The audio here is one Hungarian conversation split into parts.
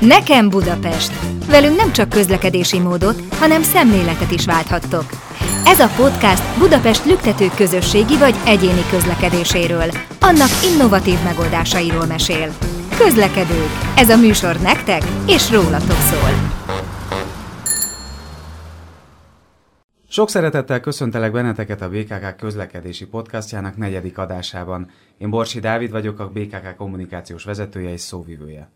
Nekem Budapest! Velünk nem csak közlekedési módot, hanem szemléletet is válthattok. Ez a podcast Budapest lüktető közösségi vagy egyéni közlekedéséről, annak innovatív megoldásairól mesél. Közlekedők. Ez a műsor nektek és rólatok szól. Sok szeretettel köszöntelek benneteket a BKK közlekedési podcastjának negyedik adásában. Én Borsi Dávid vagyok, a BKK kommunikációs vezetője és szóvivője.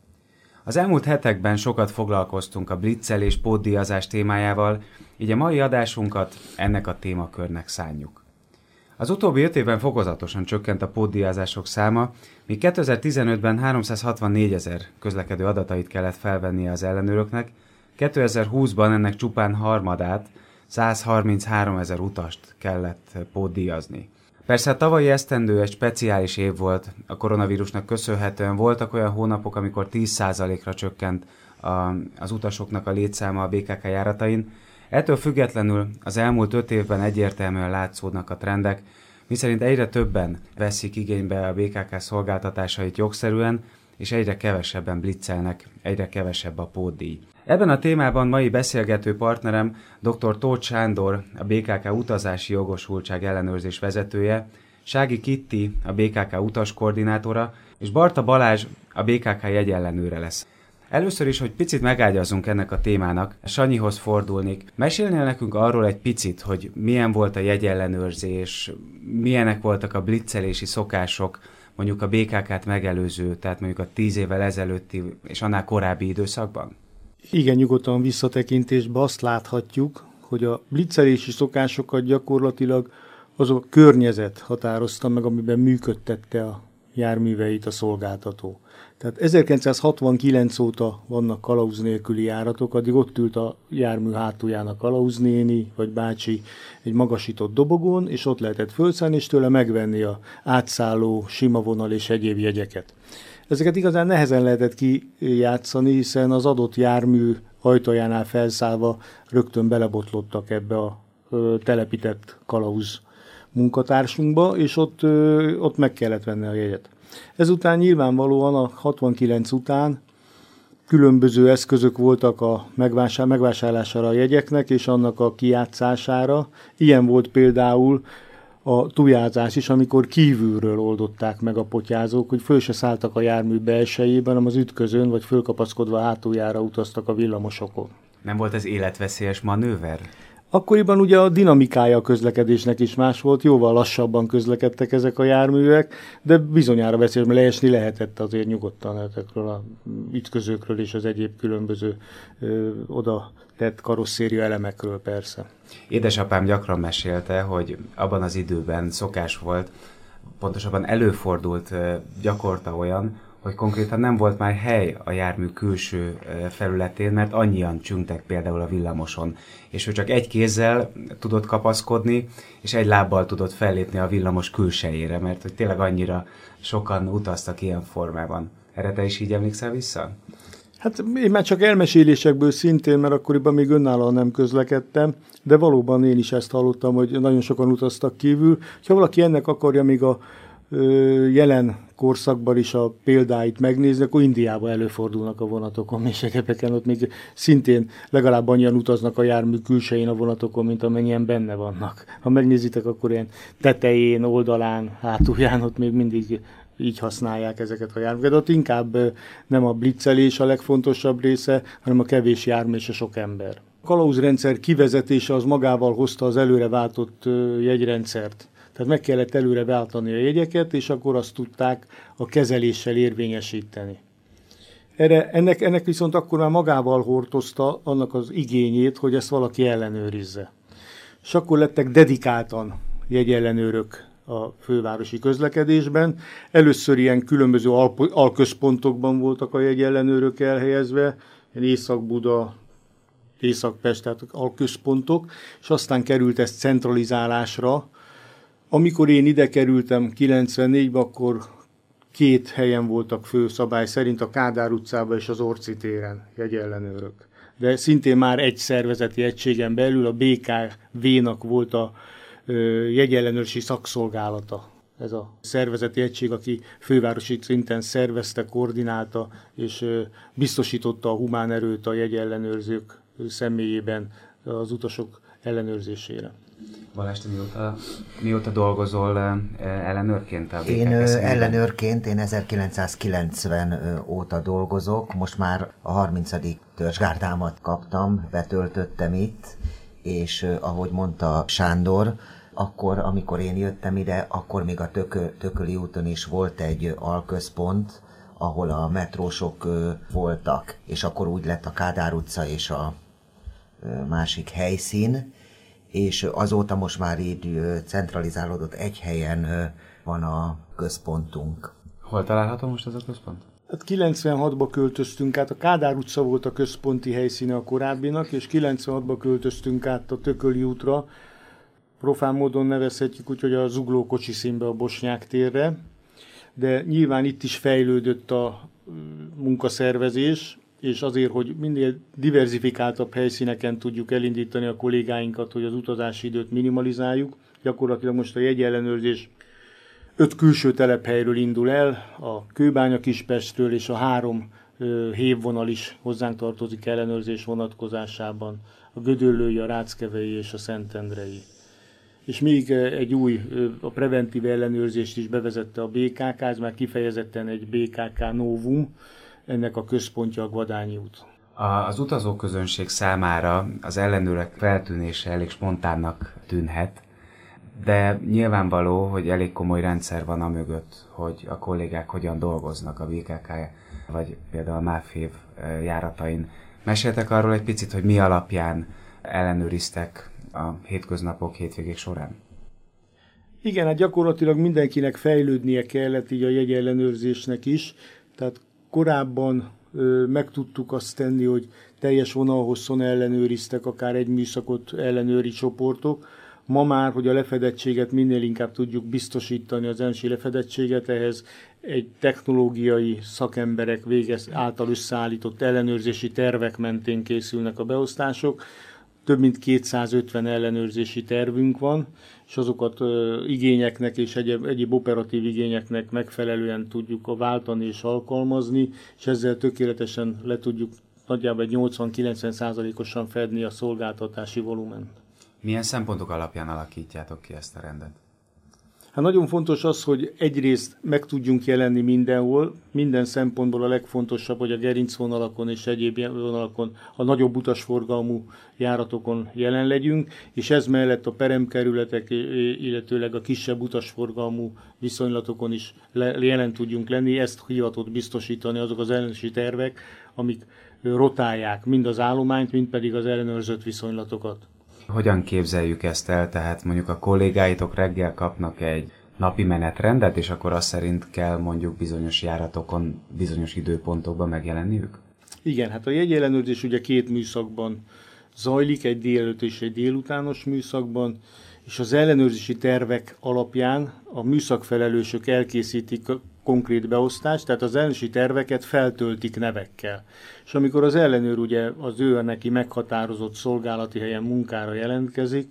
Az elmúlt hetekben sokat foglalkoztunk a blitzel és pótdiazás témájával, így a mai adásunkat ennek a témakörnek szánjuk. Az utóbbi öt évben fokozatosan csökkent a pótdiázások száma, míg 2015-ben 364 ezer közlekedő adatait kellett felvennie az ellenőröknek, 2020-ban ennek csupán harmadát, 133 ezer utast kellett pótdíjazni. Persze a tavalyi esztendő egy speciális év volt, a koronavírusnak köszönhetően voltak olyan hónapok, amikor 10%-ra csökkent a, az utasoknak a létszáma a BKK járatain. Ettől függetlenül az elmúlt öt évben egyértelműen látszódnak a trendek, miszerint egyre többen veszik igénybe a BKK szolgáltatásait jogszerűen, és egyre kevesebben blitzelnek, egyre kevesebb a pótdíj. Ebben a témában mai beszélgető partnerem dr. Tóth Sándor, a BKK utazási jogosultság ellenőrzés vezetője, Sági Kitti, a BKK utaskoordinátora, és Barta Balázs, a BKK jegyellenőre lesz. Először is, hogy picit megágyazunk ennek a témának, Sanyihoz fordulnék. Mesélnél nekünk arról egy picit, hogy milyen volt a jegyellenőrzés, milyenek voltak a blitzelési szokások, mondjuk a BKK-t megelőző, tehát mondjuk a tíz évvel ezelőtti és annál korábbi időszakban? Igen, nyugodtan visszatekintésben azt láthatjuk, hogy a blitzelési szokásokat gyakorlatilag az a környezet határozta meg, amiben működtette a járműveit a szolgáltató. Tehát 1969 óta vannak kalauz nélküli járatok, addig ott ült a jármű hátuljának kalauznéni, vagy bácsi egy magasított dobogón, és ott lehetett fölszállni, és tőle megvenni a átszálló, sima vonal és egyéb jegyeket. Ezeket igazán nehezen lehetett kijátszani, hiszen az adott jármű ajtajánál felszállva rögtön belebotlottak ebbe a telepített kalauz munkatársunkba, és ott, ott meg kellett venni a jegyet. Ezután nyilvánvalóan a 69 után különböző eszközök voltak a megvásár, megvásárlására a jegyeknek és annak a kijátszására. Ilyen volt például a tujázás is, amikor kívülről oldották meg a potyázók, hogy föl se szálltak a jármű belsejében, hanem az ütközön vagy fölkapaszkodva hátuljára utaztak a villamosokon. Nem volt ez életveszélyes manőver? Akkoriban ugye a dinamikája a közlekedésnek is más volt, jóval lassabban közlekedtek ezek a járművek, de bizonyára veszélyes, mert leesni lehetett azért nyugodtan ezekről a ütközőkről és az egyéb különböző ö, oda tett karosszéria elemekről persze. Édesapám gyakran mesélte, hogy abban az időben szokás volt, pontosabban előfordult gyakorta olyan, hogy konkrétan nem volt már hely a jármű külső felületén, mert annyian csüngtek például a villamoson, és ő csak egy kézzel tudott kapaszkodni, és egy lábbal tudott fellépni a villamos külsejére, mert hogy tényleg annyira sokan utaztak ilyen formában. Erre te is így emlékszel vissza? Hát én már csak elmesélésekből szintén, mert akkoriban még önállóan nem közlekedtem, de valóban én is ezt hallottam, hogy nagyon sokan utaztak kívül. Ha valaki ennek akarja még a jelen korszakban is a példáit megnézni, akkor Indiában előfordulnak a vonatokon, és egyébként ott még szintén legalább annyian utaznak a jármű külsején a vonatokon, mint amennyien benne vannak. Ha megnézitek, akkor ilyen tetején, oldalán, hátulján ott még mindig így használják ezeket a járműveket. Ott inkább nem a blitzelés a legfontosabb része, hanem a kevés jármű és a sok ember. A kalauzrendszer kivezetése az magával hozta az előre váltott jegyrendszert. Tehát meg kellett előre váltani a jegyeket, és akkor azt tudták a kezeléssel érvényesíteni. Erre, ennek, ennek viszont akkor már magával hordozta annak az igényét, hogy ezt valaki ellenőrizze. És akkor lettek dedikáltan jegyellenőrök a fővárosi közlekedésben. Először ilyen különböző al- alközpontokban voltak a jegyellenőrök elhelyezve, Észak-Buda, Észak-Pest, tehát alközpontok, és aztán került ez centralizálásra, amikor én ide kerültem 94-ben, akkor két helyen voltak főszabály szerint, a Kádár utcában és az Orci téren jegyellenőrök. De szintén már egy szervezeti egységen belül a BKV-nak volt a jegyellenőrsi szakszolgálata. ez a szervezeti egység, aki fővárosi szinten szervezte, koordinálta és biztosította a humán erőt a jegyellenőrzők személyében az utasok ellenőrzésére. Balázs, mióta, mióta dolgozol ellenőrként? A én ellenőrként, én 1990 óta dolgozok, most már a 30. törzsgárdámat kaptam, betöltöttem itt, és ahogy mondta Sándor, akkor, amikor én jöttem ide, akkor még a Tökö, Tököli úton is volt egy alközpont, ahol a metrósok voltak, és akkor úgy lett a Kádár utca és a másik helyszín, és azóta most már így centralizálódott egy helyen van a központunk. Hol található most ez a központ? Hát 96-ba költöztünk át, a Kádár utca volt a központi helyszíne a korábbinak, és 96-ba költöztünk át a Tököli útra, profán módon nevezhetjük úgy, hogy a zugló kocsi színbe a Bosnyák térre, de nyilván itt is fejlődött a munkaszervezés, és azért, hogy minél diversifikáltabb helyszíneken tudjuk elindítani a kollégáinkat, hogy az utazási időt minimalizáljuk. Gyakorlatilag most a jegyellenőrzés öt külső telephelyről indul el, a Kőbánya Kispestről és a három hévvonal is hozzánk tartozik ellenőrzés vonatkozásában, a Gödöllői, a Ráckevei és a Szentendrei. És még egy új, a preventív ellenőrzést is bevezette a BKK, ez már kifejezetten egy BKK novum, ennek a központja a Gvadányi út. Az utazóközönség számára az ellenőrek feltűnése elég spontánnak tűnhet, de nyilvánvaló, hogy elég komoly rendszer van a mögött, hogy a kollégák hogyan dolgoznak a BKK vagy például a MÁFÉV járatain. Meséltek arról egy picit, hogy mi alapján ellenőriztek a hétköznapok, hétvégék során? Igen, hát gyakorlatilag mindenkinek fejlődnie kellett így a jegyellenőrzésnek is, tehát korábban meg tudtuk azt tenni, hogy teljes vonalhosszon ellenőriztek akár egy műszakot ellenőri csoportok. Ma már, hogy a lefedettséget minél inkább tudjuk biztosítani, az ensi lefedettséget, ehhez egy technológiai szakemberek végez által összeállított ellenőrzési tervek mentén készülnek a beosztások. Több mint 250 ellenőrzési tervünk van, és azokat igényeknek és egyéb, egyéb operatív igényeknek megfelelően tudjuk váltani és alkalmazni, és ezzel tökéletesen le tudjuk nagyjából 80-90 százalékosan fedni a szolgáltatási volument. Milyen szempontok alapján alakítjátok ki ezt a rendet? Hát nagyon fontos az, hogy egyrészt meg tudjunk jelenni mindenhol, minden szempontból a legfontosabb, hogy a gerincvonalakon és egyéb vonalakon, a nagyobb utasforgalmú járatokon jelen legyünk, és ez mellett a peremkerületek, illetőleg a kisebb utasforgalmú viszonylatokon is jelen tudjunk lenni, ezt hivatott biztosítani azok az ellenőrzési tervek, amik rotálják mind az állományt, mind pedig az ellenőrzött viszonylatokat. Hogyan képzeljük ezt el? Tehát mondjuk a kollégáitok reggel kapnak egy napi menetrendet, és akkor azt szerint kell mondjuk bizonyos járatokon, bizonyos időpontokban megjelenniük? Igen, hát a jegyellenőrzés ugye két műszakban zajlik, egy délelőtt és egy délutános műszakban, és az ellenőrzési tervek alapján a műszakfelelősök elkészítik konkrét beosztást, tehát az ellenőrzési terveket feltöltik nevekkel. És amikor az ellenőr ugye az ő neki meghatározott szolgálati helyen munkára jelentkezik,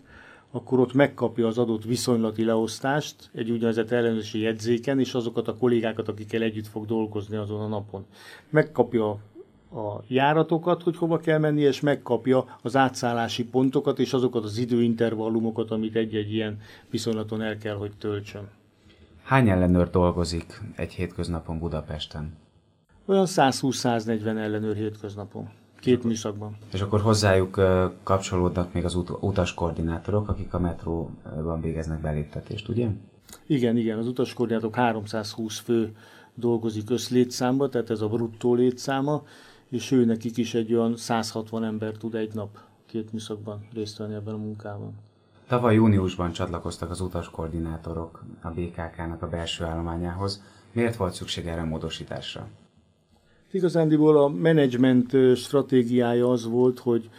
akkor ott megkapja az adott viszonylati leosztást egy úgynevezett ellenőrzési jegyzéken, és azokat a kollégákat, akikkel együtt fog dolgozni azon a napon. Megkapja a járatokat, hogy hova kell menni, és megkapja az átszállási pontokat és azokat az időintervallumokat, amit egy-egy ilyen viszonylaton el kell, hogy töltsön. Hány ellenőr dolgozik egy hétköznapon Budapesten? Olyan 120-140 ellenőr hétköznapon. Két műszakban. És akkor hozzájuk kapcsolódnak még az ut- utaskoordinátorok, akik a metróban végeznek beléptetést, ugye? Igen, igen, az utaskoordinátorok 320 fő dolgozik összlétszámba, tehát ez a bruttó létszáma, és ő nekik is egy olyan 160 ember tud egy nap két műszakban részt venni ebben a munkában. Tavaly júniusban csatlakoztak az utaskoordinátorok a BKK-nak a belső állományához. Miért volt szükség erre a módosításra? Igazándiból a menedzsment stratégiája az volt, hogy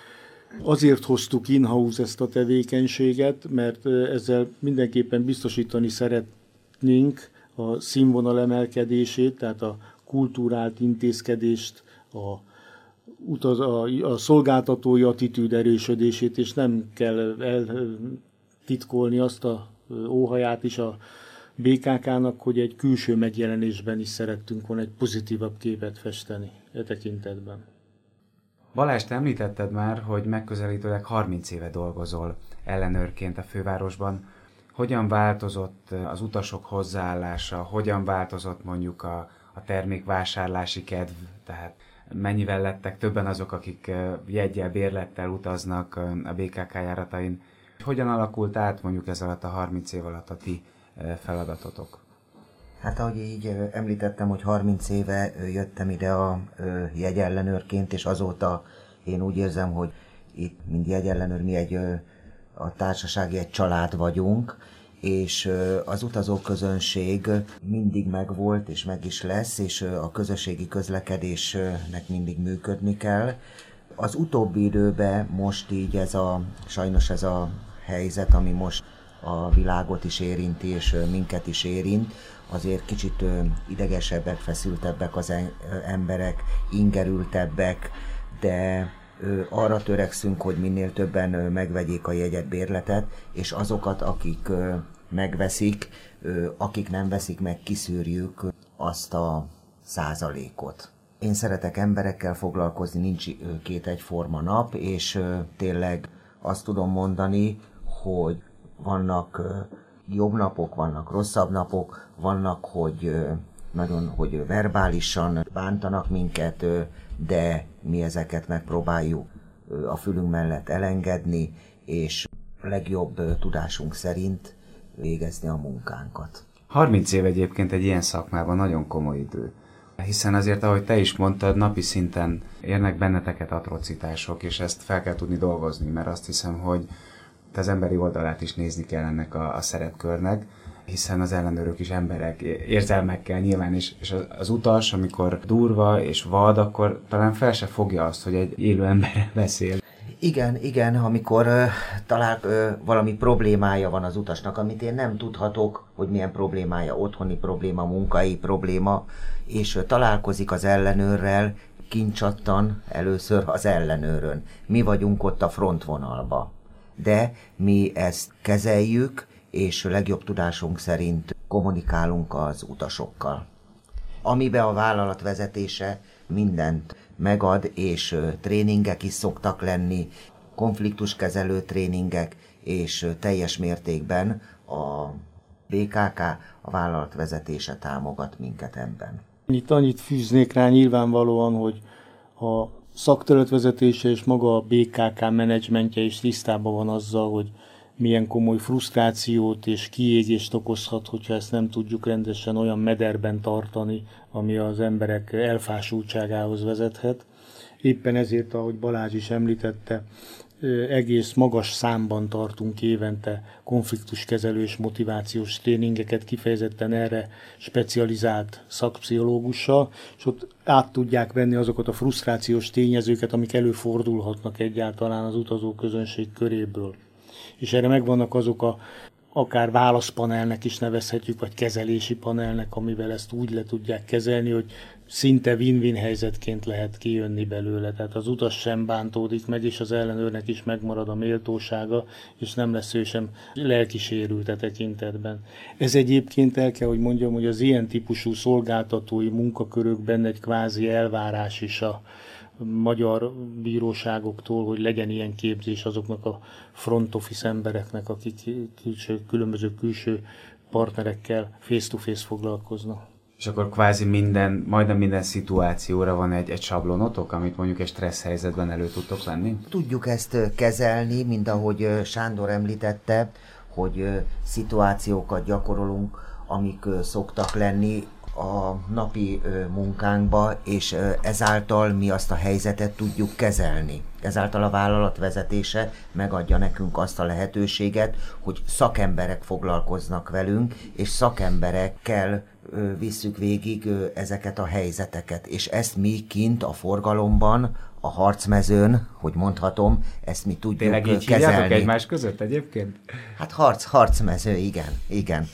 azért hoztuk in-house ezt a tevékenységet, mert ezzel mindenképpen biztosítani szeretnénk a színvonal emelkedését, tehát a kultúrált intézkedést, a, utaz, a, a szolgáltatói attitűd erősödését, és nem kell eltitkolni azt a óhaját is a BKK-nak, hogy egy külső megjelenésben is szerettünk volna egy pozitívabb képet festeni e tekintetben. Balázs, te említetted már, hogy megközelítőleg 30 éve dolgozol ellenőrként a fővárosban. Hogyan változott az utasok hozzáállása, hogyan változott mondjuk a, a termékvásárlási kedv, tehát mennyivel lettek többen azok, akik jegyel, bérlettel utaznak a BKK járatain. Hogyan alakult át mondjuk ez alatt a 30 év alatt a ti feladatotok? Hát ahogy így említettem, hogy 30 éve jöttem ide a jegyellenőrként, és azóta én úgy érzem, hogy itt, mint jegyellenőr, mi egy a társasági egy család vagyunk, és az utazóközönség mindig megvolt, és meg is lesz, és a közösségi közlekedésnek mindig működni kell. Az utóbbi időben most így ez a, sajnos ez a helyzet, ami most a világot is érinti, és minket is érint, azért kicsit idegesebbek, feszültebbek az emberek, ingerültebbek, de arra törekszünk, hogy minél többen megvegyék a jegyet, bérletet, és azokat, akik megveszik, akik nem veszik meg, kiszűrjük azt a százalékot. Én szeretek emberekkel foglalkozni, nincs két egyforma nap, és tényleg azt tudom mondani, hogy vannak jobb napok, vannak rosszabb napok, vannak, hogy nagyon, hogy verbálisan bántanak minket, de mi ezeket megpróbáljuk a fülünk mellett elengedni, és legjobb tudásunk szerint végezni a munkánkat. 30 év egyébként egy ilyen szakmában nagyon komoly idő. Hiszen azért, ahogy te is mondtad, napi szinten érnek benneteket atrocitások, és ezt fel kell tudni dolgozni, mert azt hiszem, hogy az emberi oldalát is nézni kell ennek a, a szerepkörnek, hiszen az ellenőrök is emberek, érzelmekkel nyilván, és, és az utas, amikor durva és vad, akkor talán fel se fogja azt, hogy egy élő ember beszél. Igen, igen, amikor uh, talál uh, valami problémája van az utasnak, amit én nem tudhatok, hogy milyen problémája, otthoni probléma, munkai probléma, és uh, találkozik az ellenőrrel, kincsattan először az ellenőrön. Mi vagyunk ott a frontvonalba de mi ezt kezeljük, és legjobb tudásunk szerint kommunikálunk az utasokkal. Amiben a vállalat vezetése mindent megad, és tréningek is szoktak lenni, konfliktuskezelő tréningek, és teljes mértékben a BKK, a vállalat vezetése támogat minket ebben. Itt annyit fűznék rá nyilvánvalóan, hogy a szakterületvezetése és maga a BKK menedzsmentje is tisztában van azzal, hogy milyen komoly frusztrációt és kiégést okozhat, hogyha ezt nem tudjuk rendesen olyan mederben tartani, ami az emberek elfásultságához vezethet. Éppen ezért, ahogy Balázs is említette, egész magas számban tartunk évente konfliktuskezelő és motivációs tréningeket kifejezetten erre specializált szakpszichológussal, és ott át tudják venni azokat a frusztrációs tényezőket, amik előfordulhatnak egyáltalán az utazóközönség köréből. És erre megvannak azok a akár válaszpanelnek is nevezhetjük, vagy kezelési panelnek, amivel ezt úgy le tudják kezelni, hogy szinte win-win helyzetként lehet kijönni belőle. Tehát az utas sem bántódik meg, és az ellenőrnek is megmarad a méltósága, és nem lesz ő sem lelkisérült a tekintetben. Ez egyébként el kell, hogy mondjam, hogy az ilyen típusú szolgáltatói munkakörökben egy kvázi elvárás is a, magyar bíróságoktól, hogy legyen ilyen képzés azoknak a front office embereknek, akik külső, különböző külső partnerekkel face-to-face foglalkoznak. És akkor kvázi minden, majdnem minden szituációra van egy, egy sablonotok, amit mondjuk egy stressz helyzetben elő tudtok venni? Tudjuk ezt kezelni, mint ahogy Sándor említette, hogy szituációkat gyakorolunk, amik szoktak lenni, a napi munkánkba, és ezáltal mi azt a helyzetet tudjuk kezelni. Ezáltal a vállalat vezetése megadja nekünk azt a lehetőséget, hogy szakemberek foglalkoznak velünk, és szakemberekkel visszük végig ezeket a helyzeteket. És ezt mi kint a forgalomban, a harcmezőn, hogy mondhatom, ezt mi tudjuk Tényleg így kezelni. egymás között egyébként? Hát harc, harcmező, igen, igen.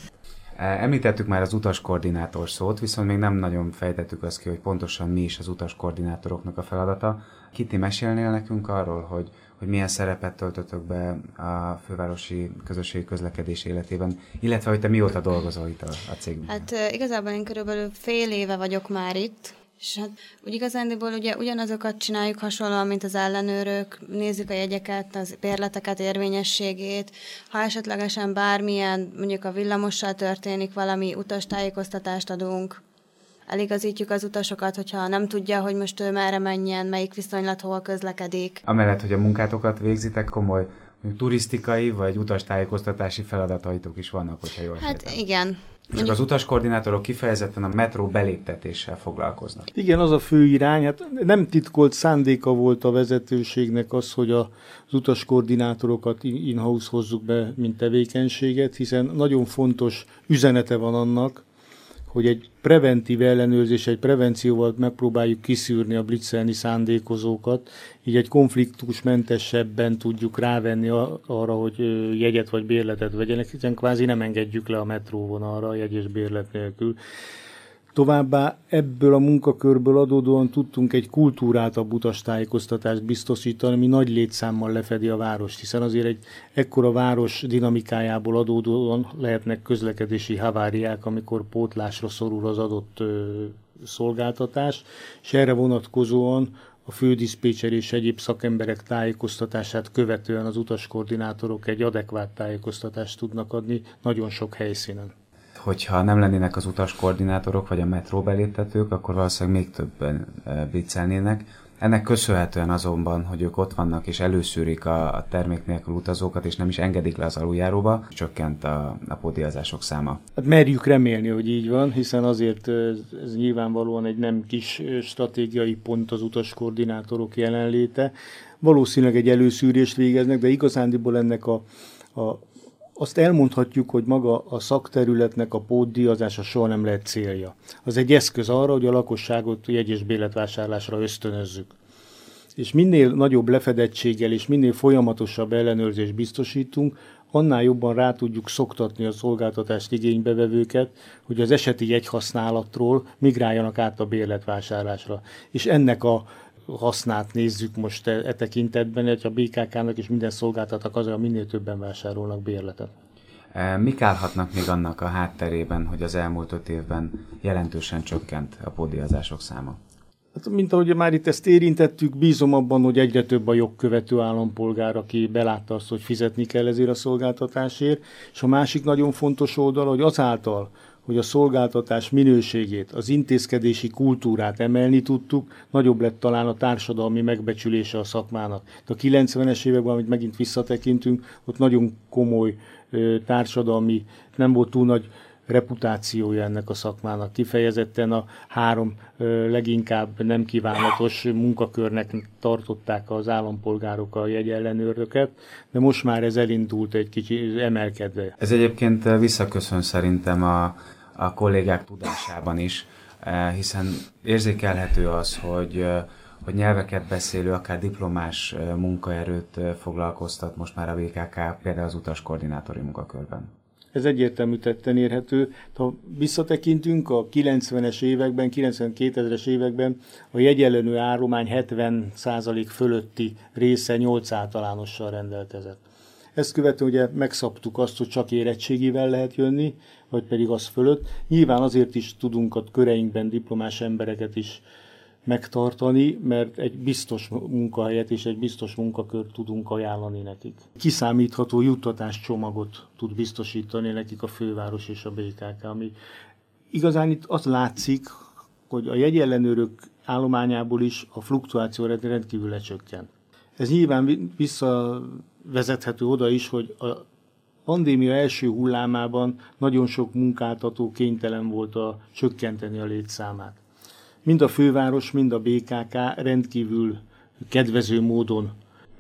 Említettük már az utaskoordinátor szót, viszont még nem nagyon fejtettük azt ki, hogy pontosan mi is az utaskoordinátoroknak a feladata. Kiti, mesélnél nekünk arról, hogy, hogy milyen szerepet töltöttök be a fővárosi közösségi közlekedés életében, illetve hogy te mióta dolgozol itt a, a cégben? Hát igazából én körülbelül fél éve vagyok már itt, és hát úgy igazándiból ugye ugyanazokat csináljuk hasonlóan, mint az ellenőrök, nézzük a jegyeket, az bérleteket, érvényességét, ha esetlegesen bármilyen, mondjuk a villamossal történik valami, utastájékoztatást adunk, eligazítjuk az utasokat, hogyha nem tudja, hogy most ő merre menjen, melyik viszonylat hol közlekedik. Amellett, hogy a munkátokat végzitek, komoly turisztikai vagy utastájékoztatási feladataitok is vannak, hogyha jól Hát értem. igen, csak az utaskoordinátorok kifejezetten a metró beléptetéssel foglalkoznak. Igen, az a fő irány. Hát nem titkolt szándéka volt a vezetőségnek az, hogy az utaskoordinátorokat in-house hozzuk be, mint tevékenységet, hiszen nagyon fontos üzenete van annak, hogy egy preventív ellenőrzés, egy prevencióval megpróbáljuk kiszűrni a blitzelni szándékozókat, így egy konfliktusmentesebben tudjuk rávenni arra, hogy jegyet vagy bérletet vegyenek, hiszen kvázi nem engedjük le a metróvonalra jegy és bérlet nélkül. Továbbá ebből a munkakörből adódóan tudtunk egy kultúráltabb utastájékoztatást biztosítani, ami nagy létszámmal lefedi a várost, hiszen azért egy ekkora város dinamikájából adódóan lehetnek közlekedési haváriák, amikor pótlásra szorul az adott ö, szolgáltatás, és erre vonatkozóan a fődiszpécser és egyéb szakemberek tájékoztatását követően az utaskoordinátorok egy adekvát tájékoztatást tudnak adni nagyon sok helyszínen hogyha nem lennének az utaskoordinátorok vagy a metró beléptetők, akkor valószínűleg még többen viccelnének. Ennek köszönhetően azonban, hogy ők ott vannak és előszűrik a, a termék nélkül utazókat, és nem is engedik le az aluljáróba, csökkent a, a pódiazások száma. Hát merjük remélni, hogy így van, hiszen azért ez, ez nyilvánvalóan egy nem kis stratégiai pont az utaskoordinátorok jelenléte. Valószínűleg egy előszűrést végeznek, de igazándiból ennek a, a azt elmondhatjuk, hogy maga a szakterületnek a pótdíjazása soha nem lehet célja. Az egy eszköz arra, hogy a lakosságot jegy- és béletvásárlásra ösztönözzük. És minél nagyobb lefedettséggel és minél folyamatosabb ellenőrzést biztosítunk, annál jobban rá tudjuk szoktatni a szolgáltatást igénybevevőket, hogy az eseti jegyhasználatról migráljanak át a bérletvásárlásra. És ennek a hasznát nézzük most e, e tekintetben, hogy a BKK-nak és minden szolgáltatak az, hogy minél többen vásárolnak bérletet. E, mik állhatnak még annak a hátterében, hogy az elmúlt öt évben jelentősen csökkent a pódiazások száma? Hát, mint ahogy már itt ezt érintettük, bízom abban, hogy egyre több a jogkövető állampolgár, aki belátta azt, hogy fizetni kell ezért a szolgáltatásért, és a másik nagyon fontos oldal, hogy azáltal, hogy a szolgáltatás minőségét, az intézkedési kultúrát emelni tudtuk, nagyobb lett talán a társadalmi megbecsülése a szakmának. De a 90-es években, amit megint visszatekintünk, ott nagyon komoly társadalmi, nem volt túl nagy reputációja ennek a szakmának. Kifejezetten a három leginkább nem kívánatos munkakörnek tartották az állampolgárok a jegyellenőröket, de most már ez elindult egy kicsi emelkedve. Ez egyébként visszaköszön szerintem a a kollégák tudásában is, eh, hiszen érzékelhető az, hogy, eh, hogy nyelveket beszélő, akár diplomás eh, munkaerőt foglalkoztat most már a VKK, például az utaskoordinátori munkakörben. Ez egyértelmű tetten érhető. Ha visszatekintünk a 90-es években, 92-es években a jegyellenő állomány 70% fölötti része 8 általánossal rendelkezett. Ezt követően ugye megszabtuk azt, hogy csak érettségivel lehet jönni, vagy pedig az fölött. Nyilván azért is tudunk a köreinkben diplomás embereket is megtartani, mert egy biztos munkahelyet és egy biztos munkakört tudunk ajánlani nekik. Kiszámítható juttatás csomagot tud biztosítani nekik a főváros és a BKK, ami igazán itt az látszik, hogy a jegyellenőrök állományából is a fluktuáció rendkívül lecsökkent. Ez nyilván visszavezethető oda is, hogy a pandémia első hullámában nagyon sok munkáltató kénytelen volt a csökkenteni a létszámát. Mind a főváros, mind a BKK rendkívül kedvező módon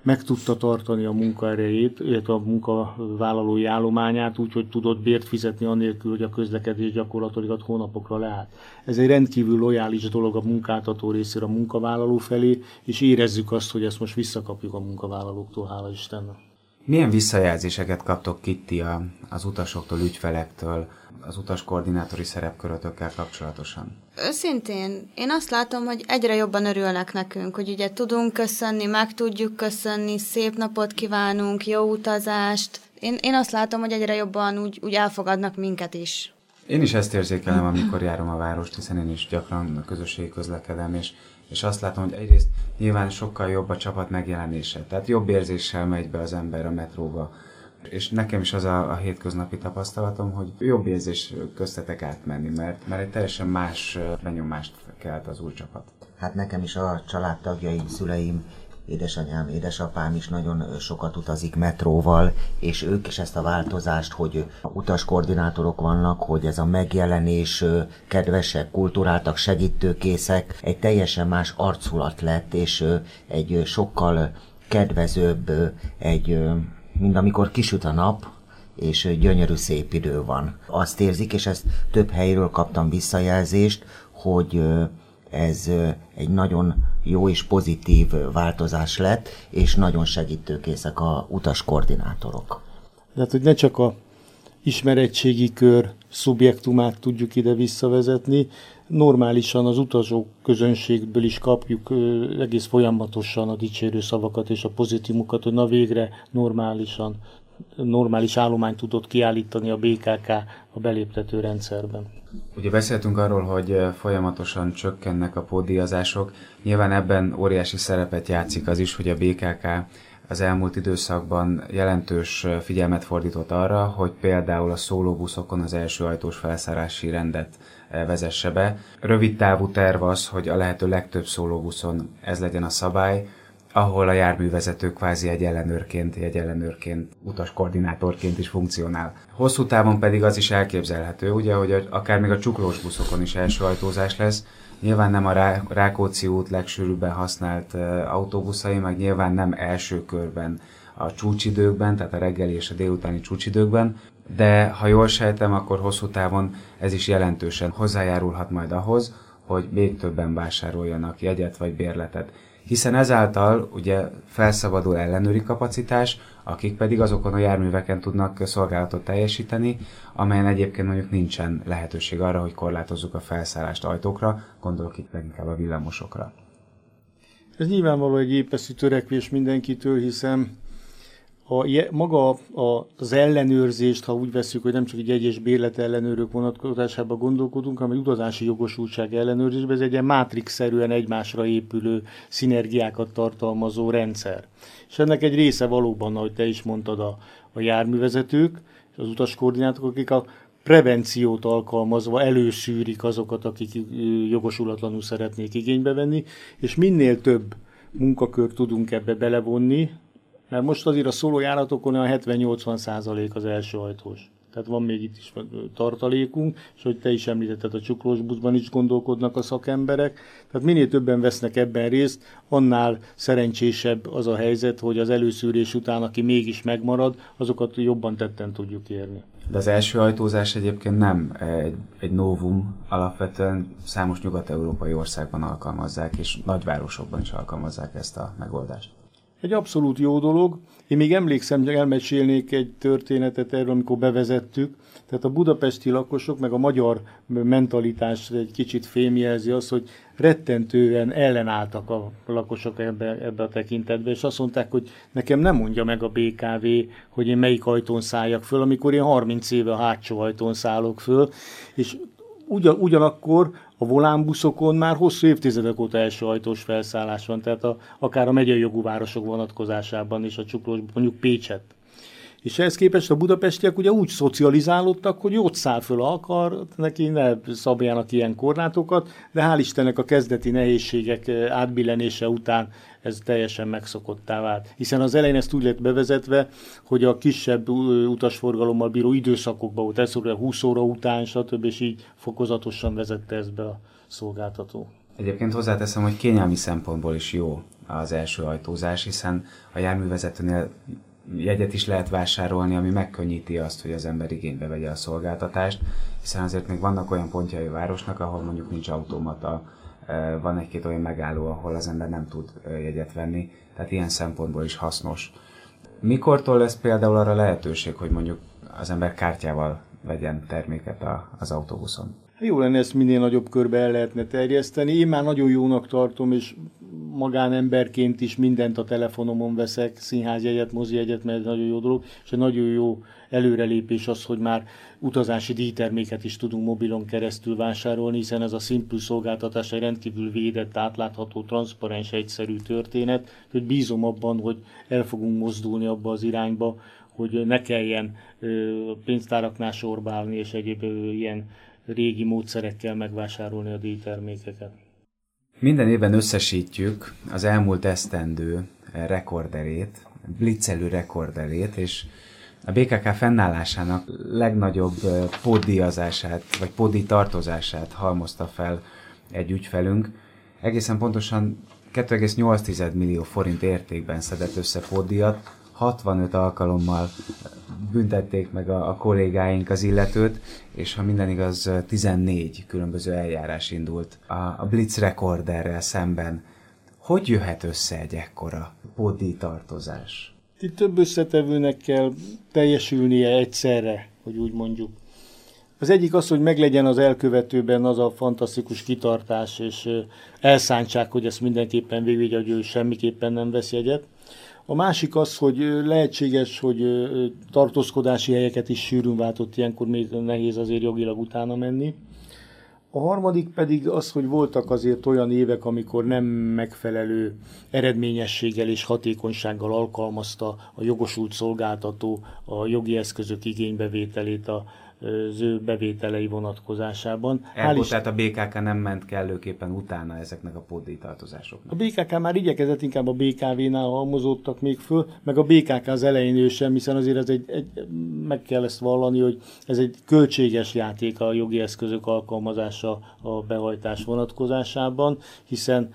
meg tudta tartani a munkaerejét, illetve a munkavállalói állományát, úgyhogy tudott bért fizetni anélkül, hogy a közlekedés gyakorlatilag hónapokra leállt. Ez egy rendkívül lojális dolog a munkáltató részéről a munkavállaló felé, és érezzük azt, hogy ezt most visszakapjuk a munkavállalóktól, hála Istennek. Milyen visszajelzéseket kaptok Kitti a, az utasoktól, ügyfelektől, az utas koordinátori szerepkörötökkel kapcsolatosan? Őszintén, én azt látom, hogy egyre jobban örülnek nekünk, hogy ugye tudunk köszönni, meg tudjuk köszönni, szép napot kívánunk, jó utazást. Én, én azt látom, hogy egyre jobban úgy, úgy elfogadnak minket is. Én is ezt érzékelem, amikor járom a várost, hiszen én is gyakran a közösségi közlekedem, és, és azt látom, hogy egyrészt nyilván sokkal jobb a csapat megjelenése. Tehát jobb érzéssel megy be az ember a metróba. És nekem is az a, a hétköznapi tapasztalatom, hogy jobb érzés köztetek átmenni, mert, mert egy teljesen más benyomást kelt az új csapat. Hát nekem is a családtagjaim, szüleim édesanyám, édesapám is nagyon sokat utazik metróval, és ők is ezt a változást, hogy utaskoordinátorok vannak, hogy ez a megjelenés kedvesek, kulturáltak, segítőkészek, egy teljesen más arculat lett, és egy sokkal kedvezőbb, egy, mint amikor kisüt a nap, és gyönyörű szép idő van. Azt érzik, és ezt több helyről kaptam visszajelzést, hogy ez egy nagyon jó és pozitív változás lett, és nagyon segítőkészek a utas koordinátorok. Tehát, hogy ne csak a ismeretségi kör szubjektumát tudjuk ide visszavezetni, normálisan az utazó közönségből is kapjuk egész folyamatosan a dicsérő szavakat és a pozitívumokat, hogy na végre normálisan, normális állományt tudott kiállítani a BKK a beléptető rendszerben. Ugye beszéltünk arról, hogy folyamatosan csökkennek a pódiazások. Nyilván ebben óriási szerepet játszik az is, hogy a BKK az elmúlt időszakban jelentős figyelmet fordított arra, hogy például a szólóbuszokon az első ajtós felszállási rendet vezesse be. Rövid távú terv az, hogy a lehető legtöbb szólóbuszon ez legyen a szabály, ahol a járművezető kvázi egy ellenőrként, egy ellenőrként, utaskoordinátorként is funkcionál. Hosszú távon pedig az is elképzelhető, ugye, hogy akár még a csuklós buszokon is első ajtózás lesz, Nyilván nem a Rákóczi út legsűrűbben használt autóbuszai, meg nyilván nem első körben a csúcsidőkben, tehát a reggeli és a délutáni csúcsidőkben, de ha jól sejtem, akkor hosszú távon ez is jelentősen hozzájárulhat majd ahhoz, hogy még többen vásároljanak jegyet vagy bérletet hiszen ezáltal ugye felszabadul ellenőri kapacitás, akik pedig azokon a járműveken tudnak szolgálatot teljesíteni, amelyen egyébként mondjuk nincsen lehetőség arra, hogy korlátozzuk a felszállást ajtókra, gondolok itt leginkább a villamosokra. Ez nyilvánvaló egy épeszű törekvés mindenkitől, hiszen a, maga az ellenőrzést, ha úgy veszük, hogy nem csak egy egyes bérlet ellenőrök vonatkozásában gondolkodunk, hanem egy utazási jogosultság ellenőrzésben, ez egy ilyen mátrix-szerűen egymásra épülő szinergiákat tartalmazó rendszer. És ennek egy része valóban, ahogy te is mondtad, a, a járművezetők, az utaskoordinátorok, akik a prevenciót alkalmazva előszűrik azokat, akik jogosulatlanul szeretnék igénybe venni, és minél több munkakört tudunk ebbe belevonni, mert most azért a szólójáratokon a 70-80 százalék az első ajtós. Tehát van még itt is tartalékunk, és hogy te is említetted, a csuklós buszban is gondolkodnak a szakemberek. Tehát minél többen vesznek ebben részt, annál szerencsésebb az a helyzet, hogy az előszűrés után, aki mégis megmarad, azokat jobban tetten tudjuk érni. De az első ajtózás egyébként nem egy, egy novum, alapvetően számos nyugat-európai országban alkalmazzák, és nagyvárosokban is alkalmazzák ezt a megoldást. Egy abszolút jó dolog. Én még emlékszem, hogy elmesélnék egy történetet erről, amikor bevezettük. Tehát a budapesti lakosok, meg a magyar mentalitás egy kicsit fémjelzi az, hogy rettentően ellenálltak a lakosok ebbe, ebbe a tekintetbe, és azt mondták, hogy nekem nem mondja meg a BKV, hogy én melyik ajtón szálljak föl, amikor én 30 éve a hátsó ajtón szállok föl, és ugyan, ugyanakkor a volánbuszokon már hosszú évtizedek óta első ajtós felszállás van, tehát a, akár a megyei jogú városok vonatkozásában is, a csuklós, mondjuk Pécset. És ehhez képest a budapestiek ugye úgy szocializálódtak, hogy ott száll föl akar, neki ne szabjanak ilyen korlátokat, de hál' Istennek a kezdeti nehézségek átbillenése után ez teljesen megszokottá vált. Hiszen az elején ezt úgy lett bevezetve, hogy a kisebb utasforgalommal bíró időszakokban volt, ez 20 óra után, stb. és így fokozatosan vezette ezt be a szolgáltató. Egyébként hozzáteszem, hogy kényelmi szempontból is jó az első ajtózás, hiszen a járművezetőnél jegyet is lehet vásárolni, ami megkönnyíti azt, hogy az ember igénybe vegye a szolgáltatást, hiszen azért még vannak olyan pontjai a városnak, ahol mondjuk nincs automata, van egy-két olyan megálló, ahol az ember nem tud jegyet venni, tehát ilyen szempontból is hasznos. Mikortól lesz például arra lehetőség, hogy mondjuk az ember kártyával vegyen terméket a, az autóbuszon? Jó lenne ezt minél nagyobb körbe el lehetne terjeszteni. Én már nagyon jónak tartom, és magánemberként is mindent a telefonomon veszek, színházjegyet, mozijegyet, mert ez nagyon jó dolog, és egy nagyon jó előrelépés az, hogy már utazási díjterméket is tudunk mobilon keresztül vásárolni, hiszen ez a Simple szolgáltatás egy rendkívül védett, átlátható, transzparens, egyszerű történet, hogy bízom abban, hogy el fogunk mozdulni abba az irányba, hogy ne kelljen pénztáraknál sorbálni, és egyéb ilyen régi módszerekkel megvásárolni a díjtermékeket. Minden évben összesítjük az elmúlt esztendő rekorderét, blitzelő rekorderét, és a BKK fennállásának legnagyobb pódiazását, vagy pódi tartozását halmozta fel egy ügyfelünk. Egészen pontosan 2,8 millió forint értékben szedett össze pódiat, 65 alkalommal büntették meg a, a kollégáink az illetőt, és ha minden igaz, 14 különböző eljárás indult a, a Blitz rekorderrel szemben. Hogy jöhet össze egy ekkora pódi tartozás? Itt több összetevőnek kell teljesülnie egyszerre, hogy úgy mondjuk. Az egyik az, hogy meglegyen az elkövetőben az a fantasztikus kitartás és elszántság, hogy ezt mindenképpen végigvigye, hogy ő semmiképpen nem vesz jegyet. A másik az, hogy lehetséges, hogy tartózkodási helyeket is sűrűn váltott, ilyenkor még nehéz azért jogilag utána menni. A harmadik pedig az, hogy voltak azért olyan évek, amikor nem megfelelő eredményességgel és hatékonysággal alkalmazta a jogosult szolgáltató a jogi eszközök igénybevételét a az ő bevételei vonatkozásában. Ergo, tehát a BKK nem ment kellőképpen utána ezeknek a tartozásoknak. A BKK már igyekezett, inkább a BKV-nál halmozódtak még föl, meg a BKK az elején ő sem, hiszen azért ez egy, egy, meg kell ezt vallani, hogy ez egy költséges játék a jogi eszközök alkalmazása a behajtás vonatkozásában, hiszen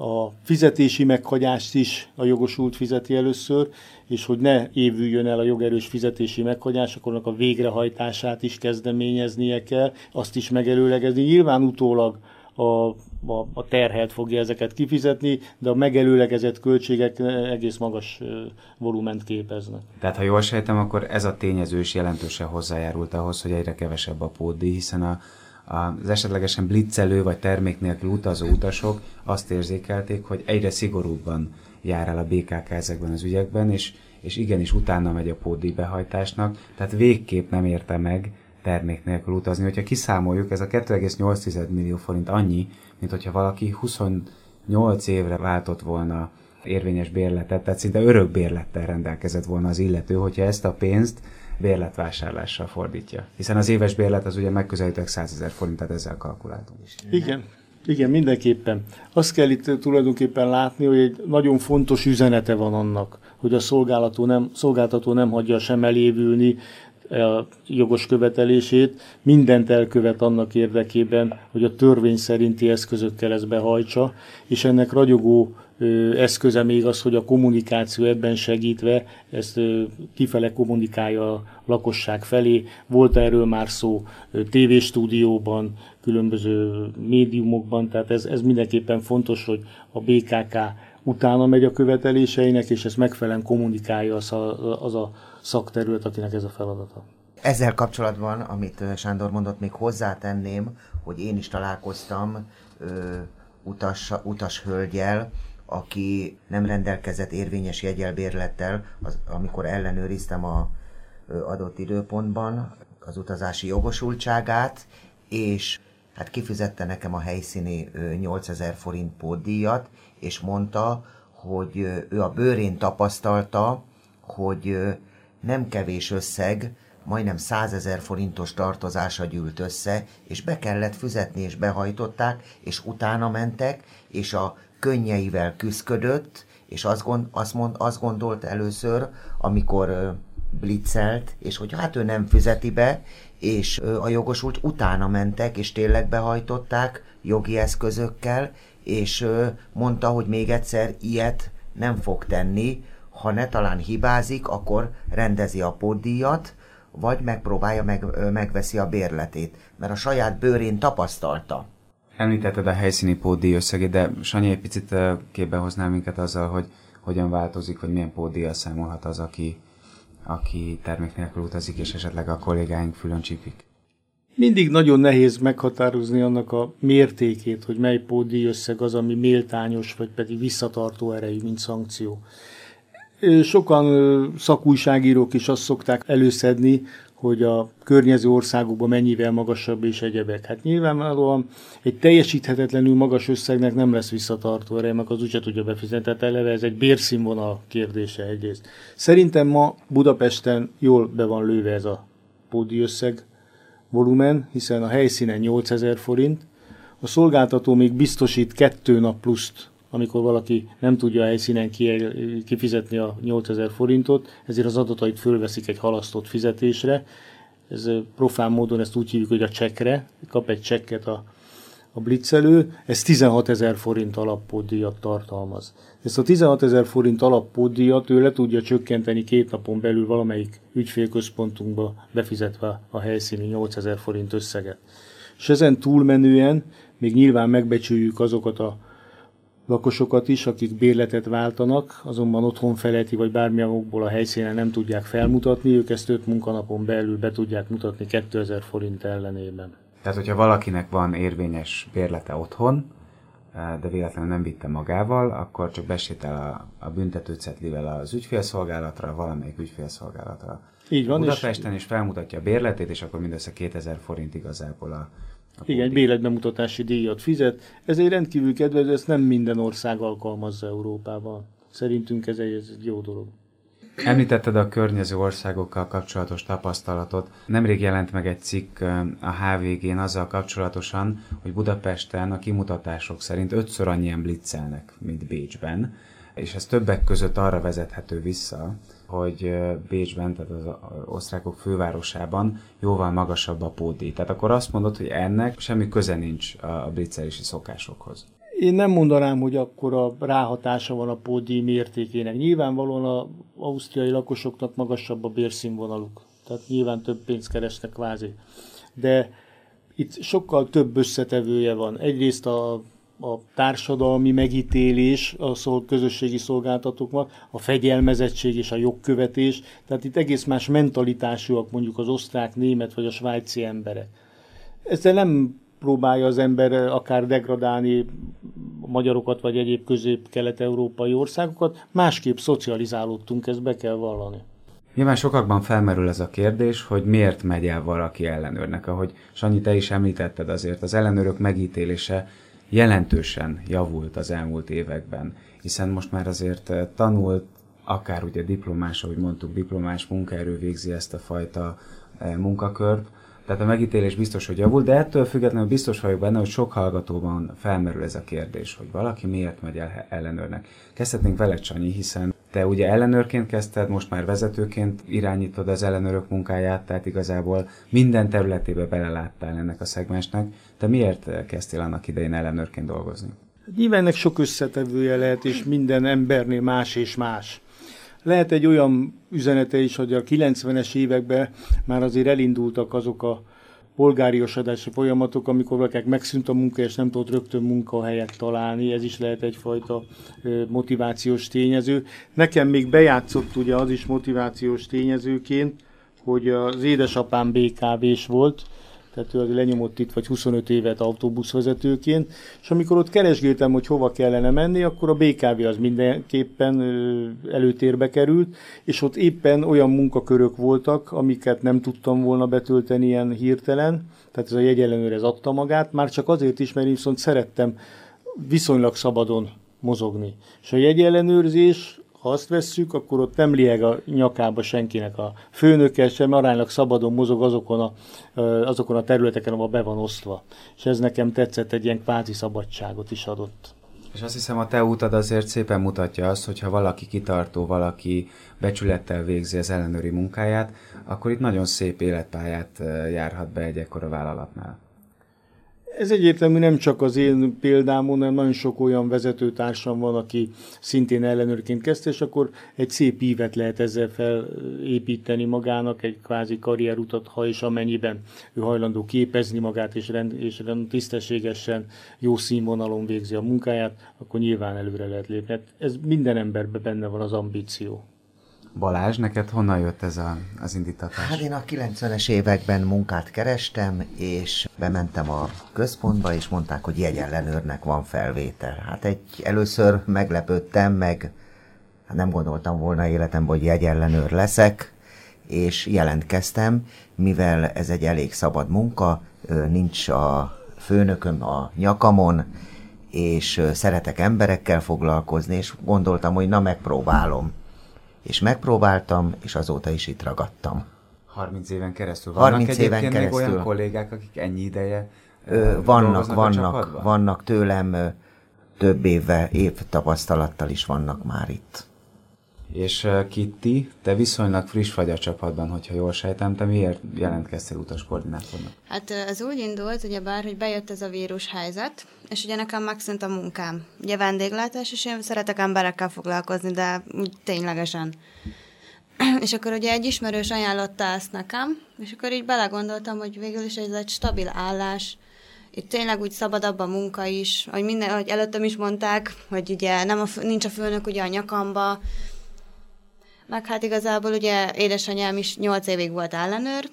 a fizetési meghagyást is a jogosult fizeti először, és hogy ne évüljön el a jogerős fizetési meghagyás, akkor a végrehajtását is kezdeményeznie kell, azt is megelőlegezni. Nyilván utólag a, a, a terhelt fogja ezeket kifizetni, de a megelőlegezett költségek egész magas volument képeznek. Tehát ha jól sejtem, akkor ez a tényező is jelentősen hozzájárult ahhoz, hogy egyre kevesebb a pódi, hiszen a, az esetlegesen blitzelő vagy termék nélkül utazó utasok azt érzékelték, hogy egyre szigorúbban jár el a BKK ezekben az ügyekben, és, és igenis utána megy a pódi behajtásnak, tehát végképp nem érte meg termék nélkül utazni. Hogyha kiszámoljuk, ez a 2,8 millió forint annyi, mint hogyha valaki 28 évre váltott volna érvényes bérletet, tehát szinte örök bérlettel rendelkezett volna az illető, hogyha ezt a pénzt bérletvásárlással fordítja. Hiszen az éves bérlet az ugye megközelítőleg 100 ezer forintot ezzel kalkuláltunk. Igen, igen, mindenképpen. Azt kell itt tulajdonképpen látni, hogy egy nagyon fontos üzenete van annak, hogy a szolgáltató nem, szolgáltató nem hagyja sem elévülni a jogos követelését, mindent elkövet annak érdekében, hogy a törvény szerinti eszközökkel ezt behajtsa, és ennek ragyogó eszköze még az, hogy a kommunikáció ebben segítve ezt kifele kommunikálja a lakosság felé. Volt erről már szó tévéstúdióban, különböző médiumokban, tehát ez, ez mindenképpen fontos, hogy a BKK utána megy a követeléseinek, és ezt megfelelően kommunikálja az a, az a szakterület, akinek ez a feladata. Ezzel kapcsolatban, amit Sándor mondott, még hozzátenném, hogy én is találkoztam ö, utas, hölgyel, aki nem rendelkezett érvényes jegyelbérlettel, az, amikor ellenőriztem a adott időpontban az utazási jogosultságát, és hát kifizette nekem a helyszíni 8000 forint pótdíjat, és mondta, hogy ő a bőrén tapasztalta, hogy nem kevés összeg, majdnem 100 ezer forintos tartozása gyűlt össze, és be kellett fizetni, és behajtották, és utána mentek, és a könnyeivel küzdködött, és azt, gond, azt, mond, azt gondolt először, amikor blitzelt, és hogy hát ő nem fizeti be, és a jogosult utána mentek, és tényleg behajtották jogi eszközökkel, és mondta, hogy még egyszer ilyet nem fog tenni, ha ne talán hibázik, akkor rendezi a pótdíjat, vagy megpróbálja, meg, megveszi a bérletét, mert a saját bőrén tapasztalta. Említetted a helyszíni pótdíj összegét, de Sanyi egy picit képbe hoznál minket azzal, hogy hogyan változik, vagy milyen pótdíjjal számolhat az, aki, aki termék nélkül utazik, és esetleg a kollégáink fülön csípik? Mindig nagyon nehéz meghatározni annak a mértékét, hogy mely pódi összeg az, ami méltányos, vagy pedig visszatartó erejű, mint szankció. Sokan szakújságírók is azt szokták előszedni, hogy a környező országokban mennyivel magasabb és egyebek. Hát nyilvánvalóan egy teljesíthetetlenül magas összegnek nem lesz visszatartó ereje, meg az úgyse tudja befizetni. Tehát eleve ez egy bérszínvonal kérdése egyrészt. Szerintem ma Budapesten jól be van lőve ez a pódi összeg, volumen, hiszen a helyszínen 8000 forint, a szolgáltató még biztosít kettő nap pluszt, amikor valaki nem tudja helyszínen kifizetni a 8000 forintot, ezért az adatait fölveszik egy halasztott fizetésre. Ez profán módon ezt úgy hívjuk, hogy a csekre, kap egy csekket a a blitzelő, ez 16 ezer forint alappódíjat tartalmaz. Ezt a 16 ezer forint alappódíjat ő le tudja csökkenteni két napon belül valamelyik ügyfélközpontunkba befizetve a helyszíni 8 ezer forint összeget. És ezen túlmenően még nyilván megbecsüljük azokat a lakosokat is, akik bérletet váltanak, azonban otthon feleti vagy bármilyen okból a helyszínen nem tudják felmutatni, ők ezt 5 munkanapon belül be tudják mutatni 2000 forint ellenében. Tehát, hogyha valakinek van érvényes bérlete otthon, eh, de véletlenül nem vitte magával, akkor csak besétel a, a büntetőcetlivel az ügyfélszolgálatra, valamelyik ügyfélszolgálatra. Így van. Budapesten, és felmutatja a bérletét, és akkor mindössze 2000 forint igazából a igen, egy bérletbemutatási díjat fizet. Ez egy rendkívül kedvező, ezt nem minden ország alkalmazza Európában. Szerintünk ez egy, ez egy jó dolog. Említetted a környező országokkal kapcsolatos tapasztalatot. Nemrég jelent meg egy cikk a HVG-n azzal kapcsolatosan, hogy Budapesten a kimutatások szerint ötször annyian blitzelnek, mint Bécsben, és ez többek között arra vezethető vissza, hogy Bécsben, tehát az osztrákok fővárosában jóval magasabb a pódi. Tehát akkor azt mondod, hogy ennek semmi köze nincs a blitzelési szokásokhoz. Én nem mondanám, hogy akkor a ráhatása van a pódi mértékének. Nyilvánvalóan az ausztriai lakosoknak magasabb a bérszínvonaluk. Tehát nyilván több pénzt keresnek kvázi. De itt sokkal több összetevője van. Egyrészt a, a társadalmi megítélés a szol, közösségi szolgáltatóknak, a fegyelmezettség és a jogkövetés. Tehát itt egész más mentalitásúak mondjuk az osztrák, német vagy a svájci emberek. Ezzel nem próbálja az ember akár degradálni magyarokat, vagy egyéb közép-kelet-európai országokat, másképp szocializálódtunk, ezt be kell vallani. Nyilván sokakban felmerül ez a kérdés, hogy miért megy el valaki ellenőrnek. Ahogy Sanyi, te is említetted azért, az ellenőrök megítélése jelentősen javult az elmúlt években, hiszen most már azért tanult, akár ugye diplomás, ahogy mondtuk, diplomás munkaerő végzi ezt a fajta munkakört, tehát a megítélés biztos, hogy javul, de ettől függetlenül biztos vagyok benne, hogy sok hallgatóban felmerül ez a kérdés, hogy valaki miért megy el ellenőrnek. Kezdhetnénk vele, Csanyi, hiszen te ugye ellenőrként kezdted, most már vezetőként irányítod az ellenőrök munkáját, tehát igazából minden területébe beleláttál ennek a szegmensnek. Te miért kezdtél annak idején ellenőrként dolgozni? Nyilván ennek sok összetevője lehet, és minden embernél más és más. Lehet egy olyan üzenete is, hogy a 90-es években már azért elindultak azok a polgáriosodási folyamatok, amikor valakinek megszűnt a munka, és nem tudott rögtön munkahelyet találni, ez is lehet egyfajta motivációs tényező. Nekem még bejátszott ugye az is motivációs tényezőként, hogy az édesapám BKV-s volt, tehát lenyomott itt vagy 25 évet autóbuszvezetőként, és amikor ott keresgéltem, hogy hova kellene menni, akkor a BKV az mindenképpen előtérbe került, és ott éppen olyan munkakörök voltak, amiket nem tudtam volna betölteni ilyen hirtelen, tehát ez a jegyellenőr ez adta magát, már csak azért is, mert én viszont szerettem viszonylag szabadon mozogni. És a jegyellenőrzés ha azt vesszük, akkor ott nem lieg a nyakába senkinek a főnöke, sem aránylag szabadon mozog azokon a, azokon a területeken, ahol be van osztva. És ez nekem tetszett, egy ilyen kvázi szabadságot is adott. És azt hiszem a te útad azért szépen mutatja azt, hogy ha valaki kitartó, valaki becsülettel végzi az ellenőri munkáját, akkor itt nagyon szép életpályát járhat be egy ekkora vállalatnál. Ez egyértelmű nem csak az én példámon, hanem nagyon sok olyan vezetőtársam van, aki szintén ellenőrként kezdte, és akkor egy szép ívet lehet ezzel felépíteni magának, egy kvázi karrierutat, ha és amennyiben ő hajlandó képezni magát, és, rend, és rend, tisztességesen, jó színvonalon végzi a munkáját, akkor nyilván előre lehet lépni. Hát ez minden emberben benne van az ambíció. Balázs, neked honnan jött ez a, az indítatás? Hát én a 90-es években munkát kerestem, és bementem a központba, és mondták, hogy jegyellenőrnek van felvétel. Hát egy először meglepődtem, meg hát nem gondoltam volna életemben, hogy jegyellenőr leszek, és jelentkeztem, mivel ez egy elég szabad munka, nincs a főnököm a nyakamon, és szeretek emberekkel foglalkozni, és gondoltam, hogy na megpróbálom és megpróbáltam, és azóta is itt ragadtam. 30 éven keresztül. Vannak 30 éven keresztül. még olyan kollégák, akik ennyi ideje Ö, vannak, vannak, vannak tőlem ö, több éve, év tapasztalattal is vannak már itt. És Kitty, te viszonylag friss vagy a csapatban, hogyha jól sejtem, te miért jelentkeztél utaskoordinátornak? Hát ez úgy indult, ugye bár, hogy bejött ez a vírus helyzet, és ugye nekem megszűnt a munkám. Ugye vendéglátás, és én szeretek emberekkel foglalkozni, de úgy ténylegesen. és akkor ugye egy ismerős ajánlotta ezt nekem, és akkor így belegondoltam, hogy végül is ez egy stabil állás, itt tényleg úgy szabadabb a munka is, hogy, minden, hogy előttem is mondták, hogy ugye nem a, nincs a főnök ugye a nyakamba, meg hát igazából ugye édesanyám is nyolc évig volt ellenőr,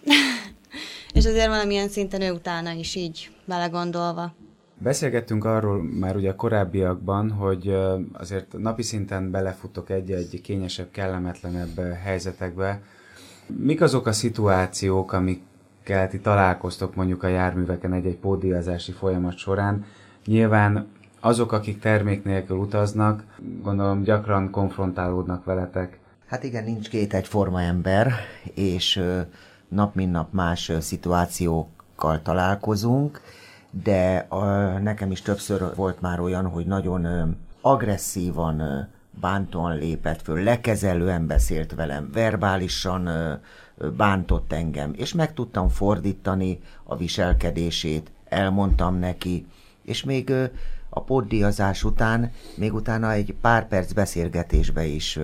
és azért valamilyen szinten ő utána is így belegondolva. Beszélgettünk arról már ugye a korábbiakban, hogy azért napi szinten belefutok egy-egy kényesebb, kellemetlenebb helyzetekbe. Mik azok a szituációk, amikkel ti találkoztok mondjuk a járműveken egy-egy pódiazási folyamat során? Nyilván azok, akik termék nélkül utaznak, gondolom gyakran konfrontálódnak veletek. Hát igen, nincs két egyforma ember, és nap mint nap más szituációkkal találkozunk, de a, nekem is többször volt már olyan, hogy nagyon agresszívan, bántóan lépett föl, lekezelően beszélt velem, verbálisan bántott engem, és meg tudtam fordítani a viselkedését, elmondtam neki, és még a poddíjazás után, még utána egy pár perc beszélgetésbe is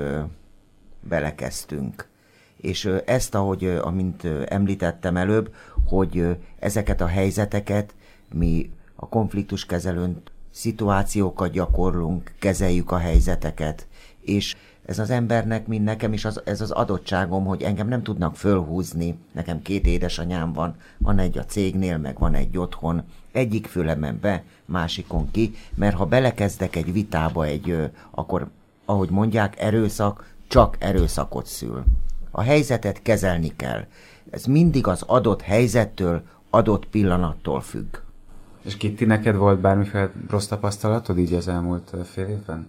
belekezdtünk. És ezt, ahogy, amint említettem előbb, hogy ezeket a helyzeteket mi a konfliktuskezelőn szituációkat gyakorlunk, kezeljük a helyzeteket, és ez az embernek, mint nekem is az, ez az adottságom, hogy engem nem tudnak fölhúzni. Nekem két édesanyám van, van egy a cégnél, meg van egy otthon. Egyik fülemen be, másikon ki, mert ha belekezdek egy vitába, egy, akkor, ahogy mondják, erőszak csak erőszakot szül. A helyzetet kezelni kell. Ez mindig az adott helyzettől, adott pillanattól függ. És Kitti, neked volt bármiféle rossz tapasztalatod így az elmúlt fél évben?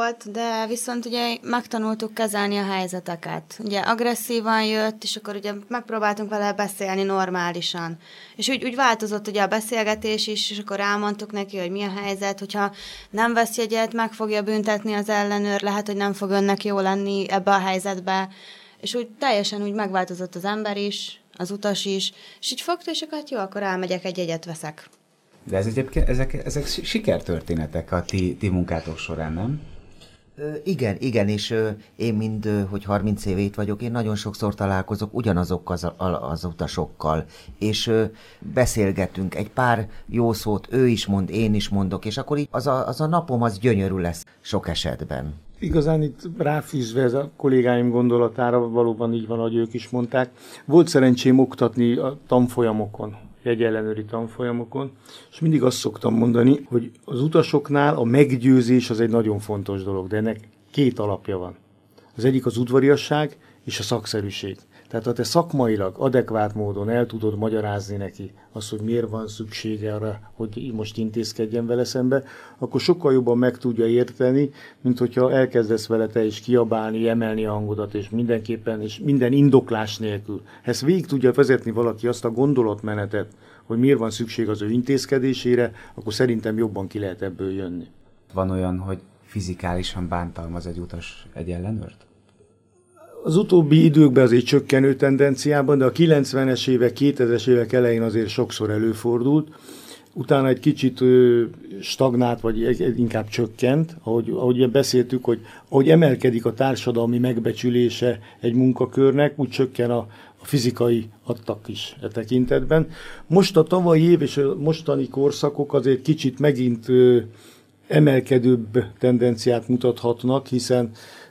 Volt, de viszont ugye megtanultuk kezelni a helyzeteket. Ugye agresszívan jött, és akkor ugye megpróbáltunk vele beszélni normálisan. És úgy, úgy változott ugye a beszélgetés is, és akkor elmondtuk neki, hogy mi a helyzet, hogyha nem vesz jegyet, meg fogja büntetni az ellenőr, lehet, hogy nem fog önnek jó lenni ebbe a helyzetbe. És úgy teljesen úgy megváltozott az ember is, az utas is, és így fogta, és akkor hát jó, akkor elmegyek, egy jegyet veszek. De ez egyébként, ezek, ezek sikertörténetek a ti, ti munkátok során, nem? Igen, igen, és én mind, hogy 30 éve itt vagyok, én nagyon sokszor találkozok ugyanazokkal az, az utasokkal, és beszélgetünk, egy pár jó szót ő is mond, én is mondok, és akkor így az a, az a napom az gyönyörű lesz sok esetben. Igazán itt ráfűzve ez a kollégáim gondolatára, valóban így van, ahogy ők is mondták. Volt szerencsém oktatni a tanfolyamokon, jegyellenőri tanfolyamokon, és mindig azt szoktam mondani, hogy az utasoknál a meggyőzés az egy nagyon fontos dolog, de ennek két alapja van. Az egyik az udvariasság és a szakszerűség. Tehát ha te szakmailag, adekvát módon el tudod magyarázni neki azt, hogy miért van szüksége arra, hogy most intézkedjen vele szembe, akkor sokkal jobban meg tudja érteni, mint hogyha elkezdesz vele te is kiabálni, emelni a hangodat, és mindenképpen, és minden indoklás nélkül. Ezt végig tudja vezetni valaki azt a gondolatmenetet, hogy miért van szükség az ő intézkedésére, akkor szerintem jobban ki lehet ebből jönni. Van olyan, hogy fizikálisan bántalmaz egy utas egy ellenőrt? Az utóbbi időkben azért csökkenő tendenciában, de a 90-es évek, 2000-es évek elején azért sokszor előfordult. utána egy kicsit stagnált, vagy inkább csökkent, ahogy, ahogy beszéltük, hogy ahogy emelkedik a társadalmi megbecsülése egy munkakörnek, úgy csökken a, a fizikai adtak is e tekintetben. Most a tavalyi év és a mostani korszakok azért kicsit megint emelkedőbb tendenciát mutathatnak, hiszen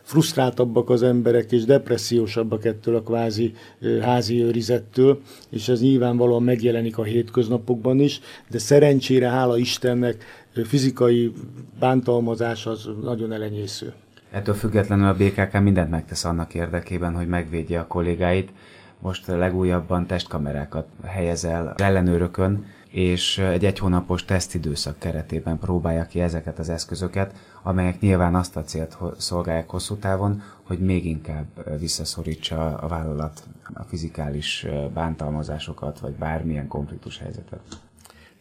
frusztráltabbak az emberek, és depressziósabbak ettől a kvázi házi őrizettől, és ez nyilvánvalóan megjelenik a hétköznapokban is, de szerencsére, hála Istennek, fizikai bántalmazás az nagyon elenyésző. Ettől függetlenül a BKK mindent megtesz annak érdekében, hogy megvédje a kollégáit. Most legújabban testkamerákat helyezel ellenőrökön, és egy egy hónapos tesztidőszak keretében próbálja ki ezeket az eszközöket, amelyek nyilván azt a célt szolgálják hosszú távon, hogy még inkább visszaszorítsa a vállalat a fizikális bántalmazásokat, vagy bármilyen konfliktus helyzetet.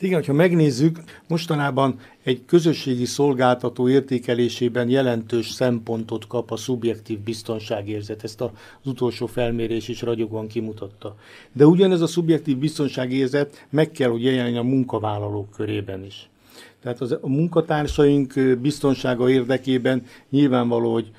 Igen, hogyha megnézzük, mostanában egy közösségi szolgáltató értékelésében jelentős szempontot kap a szubjektív biztonságérzet. Ezt az utolsó felmérés is ragyogóan kimutatta. De ugyanez a szubjektív biztonságérzet meg kell, hogy jelenjen a munkavállalók körében is. Tehát az, a munkatársaink biztonsága érdekében nyilvánvaló, hogy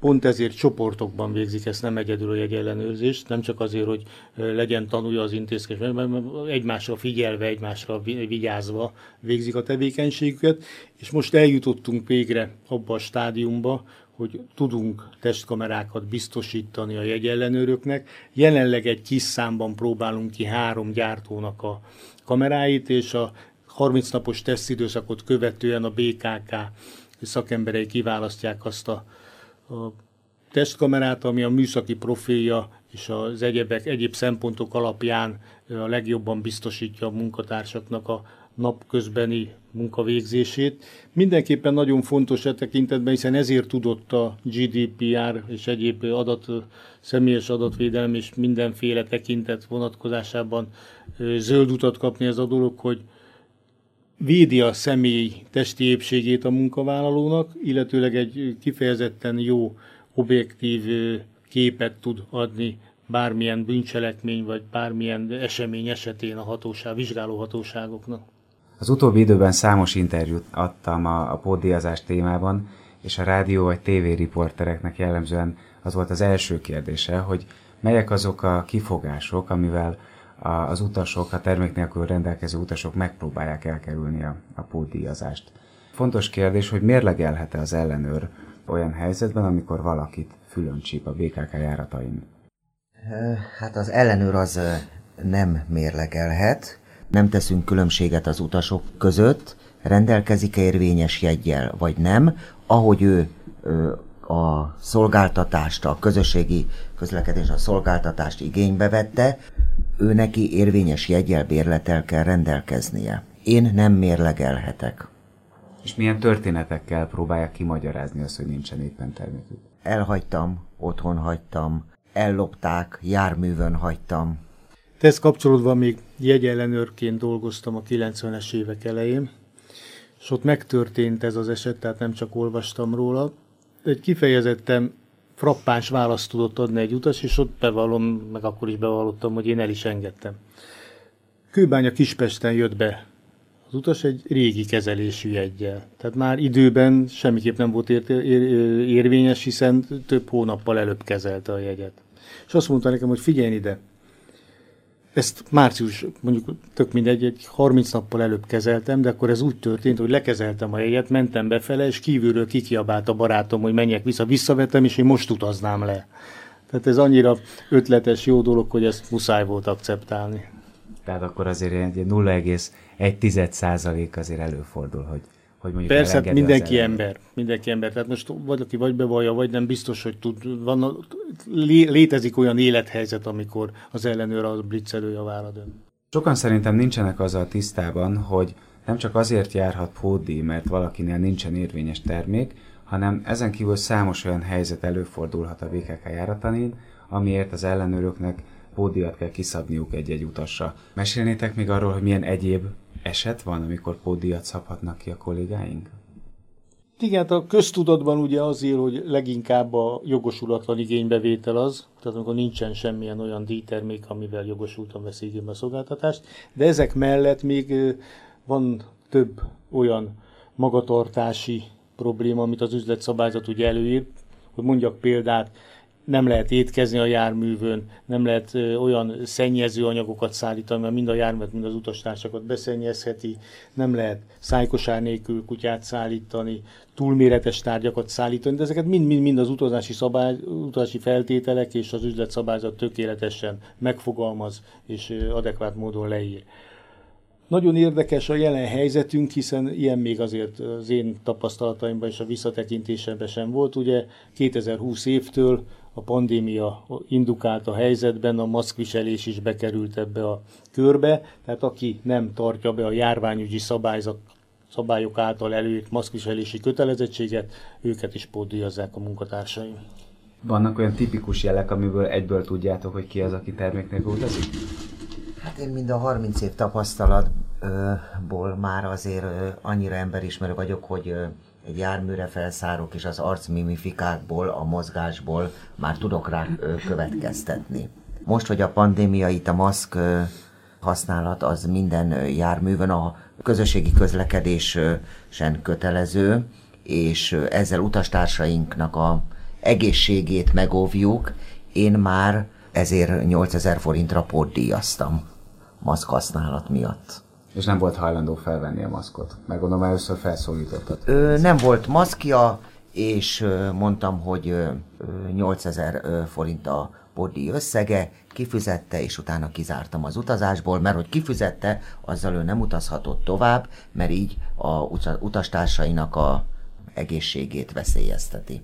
pont ezért csoportokban végzik ezt, nem egyedül a jegyellenőrzést, nem csak azért, hogy legyen tanulja az intézkedés, mert egymásra figyelve, egymásra vigyázva végzik a tevékenységüket, és most eljutottunk végre abba a stádiumba, hogy tudunk testkamerákat biztosítani a jegyellenőröknek. Jelenleg egy kis számban próbálunk ki három gyártónak a kameráit, és a 30 napos tesztidőszakot követően a BKK szakemberei kiválasztják azt a a testkamerát, ami a műszaki profilja és az egyebek, egyéb szempontok alapján a legjobban biztosítja a munkatársaknak a napközbeni munkavégzését. Mindenképpen nagyon fontos e tekintetben, hiszen ezért tudott a GDPR és egyéb adat, személyes adatvédelem és mindenféle tekintet vonatkozásában zöld utat kapni ez a dolog, hogy védi a személy testi épségét a munkavállalónak, illetőleg egy kifejezetten jó, objektív képet tud adni bármilyen bűncselekmény vagy bármilyen esemény esetén a hatóság, vizsgáló hatóságoknak. Az utóbbi időben számos interjút adtam a, a pódiazás témában, és a rádió vagy tévé riportereknek jellemzően az volt az első kérdése, hogy melyek azok a kifogások, amivel az utasok, a termék nélkül rendelkező utasok megpróbálják elkerülni a, a pótdíjazást. Fontos kérdés, hogy mérlegelhet-e az ellenőr olyan helyzetben, amikor valakit fülön csíp a BKK járatain? Hát az ellenőr az nem mérlegelhet, nem teszünk különbséget az utasok között, rendelkezik-e érvényes jegyel, vagy nem, ahogy ő a szolgáltatást, a közösségi közlekedés a szolgáltatást igénybe vette, ő neki érvényes jegyel bérletel kell rendelkeznie. Én nem mérlegelhetek. És milyen történetekkel próbálják kimagyarázni azt, hogy nincsen éppen termékük? Elhagytam, otthon hagytam, ellopták, járművön hagytam. Tesz kapcsolódva még jegyellenőrként dolgoztam a 90-es évek elején, és ott megtörtént ez az eset, tehát nem csak olvastam róla. Egy kifejezetten frappáns választ tudott adni egy utas, és ott bevallom, meg akkor is bevallottam, hogy én el is engedtem. Kőbánya Kispesten jött be az utas egy régi kezelésű jegyel. Tehát már időben semmiképp nem volt ér- ér- érvényes, hiszen több hónappal előbb kezelte a jegyet. És azt mondta nekem, hogy figyelj ide, ezt március, mondjuk tök mindegy, egy 30 nappal előbb kezeltem, de akkor ez úgy történt, hogy lekezeltem a jegyet, mentem befele, és kívülről kikiabált a barátom, hogy menjek vissza, visszavettem, és én most utaznám le. Tehát ez annyira ötletes, jó dolog, hogy ezt muszáj volt akceptálni. Tehát akkor azért egy 0,1 százalék azért előfordul, hogy hogy mondjuk Persze, hát mindenki ember, mindenki ember. Tehát most valaki vagy bevallja, vagy nem biztos, hogy tud. Van, lé, létezik olyan élethelyzet, amikor az ellenőr a blitzelő javára dönt. Sokan szerintem nincsenek azzal tisztában, hogy nem csak azért járhat pódi, mert valakinél nincsen érvényes termék, hanem ezen kívül számos olyan helyzet előfordulhat a VKK járatanin, amiért az ellenőröknek pódiat kell kiszabniuk egy-egy utasra. Mesélnétek még arról, hogy milyen egyéb eset van, amikor pódiat szabhatnak ki a kollégáink? Igen, a köztudatban ugye azért, hogy leginkább a jogosulatlan igénybevétel az, tehát amikor nincsen semmilyen olyan díjtermék, amivel jogosultan veszi igénybe a szolgáltatást, de ezek mellett még van több olyan magatartási probléma, amit az üzletszabályzat ugye előír. Hogy mondjak példát, nem lehet étkezni a járművön, nem lehet olyan szennyező anyagokat szállítani, mert mind a járművet, mind az utastársakat beszennyezheti, nem lehet szájkosár nélkül kutyát szállítani, túlméretes tárgyakat szállítani, de ezeket mind-mind az utazási, szabály, utazási feltételek és az üzletszabályzat tökéletesen megfogalmaz és adekvát módon leír. Nagyon érdekes a jelen helyzetünk, hiszen ilyen még azért az én tapasztalataimban és a visszatekintésemben sem volt. Ugye 2020 évtől a pandémia indukálta helyzetben a maszkviselés is bekerült ebbe a körbe, tehát aki nem tartja be a járványügyi szabályzat, szabályok által előírt maszkviselési kötelezettséget, őket is pótdíjazzák a munkatársaim. Vannak olyan tipikus jelek, amiből egyből tudjátok, hogy ki az, aki termék nélkül utazik? Hát én mind a 30 év tapasztalatból már azért annyira emberismerő vagyok, hogy járműre felszárok, és az arcmimifikákból, a mozgásból már tudok rá következtetni. Most, hogy a pandémia itt a maszk használat az minden járművön a közösségi közlekedésen kötelező, és ezzel utastársainknak a egészségét megóvjuk, én már ezért 8000 forintra pótdíjaztam maszk használat miatt. És nem volt hajlandó felvenni a maszkot. Meg gondolom, először felszólítottad. Ö, nem volt maszkja, és ö, mondtam, hogy ö, 8000 forint a bodi összege, kifizette, és utána kizártam az utazásból, mert hogy kifizette, azzal ő nem utazhatott tovább, mert így a utastársainak a egészségét veszélyezteti.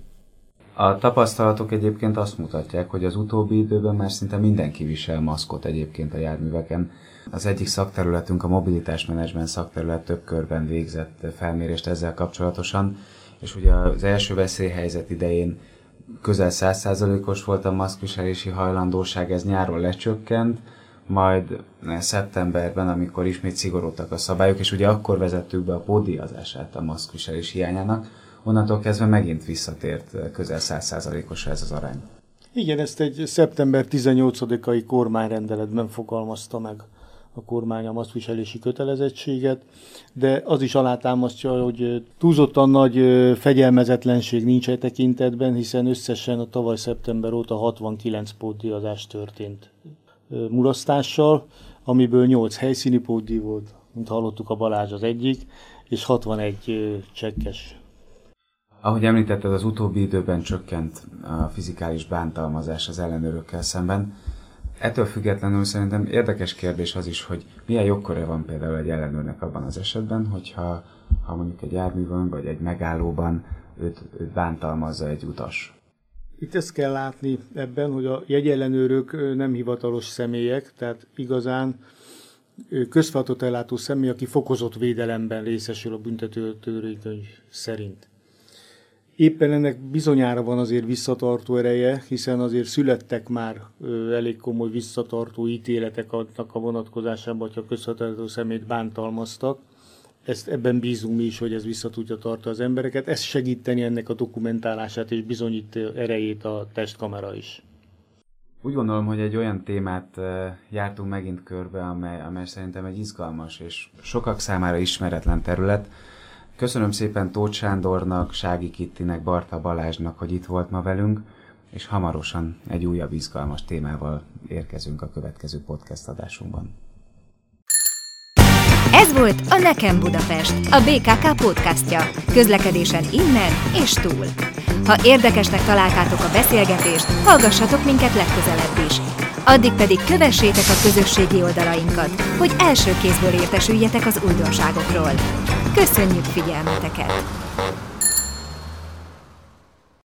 A tapasztalatok egyébként azt mutatják, hogy az utóbbi időben már szinte mindenki visel maszkot egyébként a járműveken. Az egyik szakterületünk, a mobilitásmenedzsment szakterület több körben végzett felmérést ezzel kapcsolatosan, és ugye az első veszélyhelyzet idején közel 100%-os volt a maszkviselési hajlandóság, ez nyáron lecsökkent, majd szeptemberben, amikor ismét szigorodtak a szabályok, és ugye akkor vezettük be a pódiazását a maszkviselés hiányának, onnantól kezdve megint visszatért közel 100%-osra ez az arány. Igen, ezt egy szeptember 18-ai kormányrendeletben fogalmazta meg a kormány a maszkviselési kötelezettséget, de az is alátámasztja, hogy túlzottan nagy fegyelmezetlenség nincs e tekintetben, hiszen összesen a tavaly szeptember óta 69 pótdiazás történt mulasztással, amiből 8 helyszíni pótdi volt, mint hallottuk a Balázs az egyik, és 61 csekkes ahogy említetted, az utóbbi időben csökkent a fizikális bántalmazás az ellenőrökkel szemben. Ettől függetlenül szerintem érdekes kérdés az is, hogy milyen jogköre van például egy ellenőrnek abban az esetben, hogyha ha mondjuk egy járművön vagy egy megállóban őt, őt bántalmazza egy utas. Itt ezt kell látni ebben, hogy a jegyellenőrök nem hivatalos személyek, tehát igazán közfeladatot ellátó személy, aki fokozott védelemben részesül a büntető szerint. Éppen ennek bizonyára van azért visszatartó ereje, hiszen azért születtek már elég komoly visszatartó ítéletek annak a vonatkozásában, hogyha közvetlenül szemét bántalmaztak. Ezt ebben bízunk mi is, hogy ez vissza tudja tartani az embereket. Ez segíteni ennek a dokumentálását és bizonyít erejét a testkamera is. Úgy gondolom, hogy egy olyan témát jártunk megint körbe, amely, amely szerintem egy izgalmas és sokak számára ismeretlen terület, Köszönöm szépen Tóth Sándornak, Sági Kittinek, Barta Balázsnak, hogy itt volt ma velünk, és hamarosan egy újabb izgalmas témával érkezünk a következő podcast adásunkban. Ez volt a Nekem Budapest, a BKK podcastja. Közlekedésen innen és túl. Ha érdekesnek találtátok a beszélgetést, hallgassatok minket legközelebb is. Addig pedig kövessétek a közösségi oldalainkat, hogy első kézből értesüljetek az újdonságokról. Köszönjük figyelmeteket!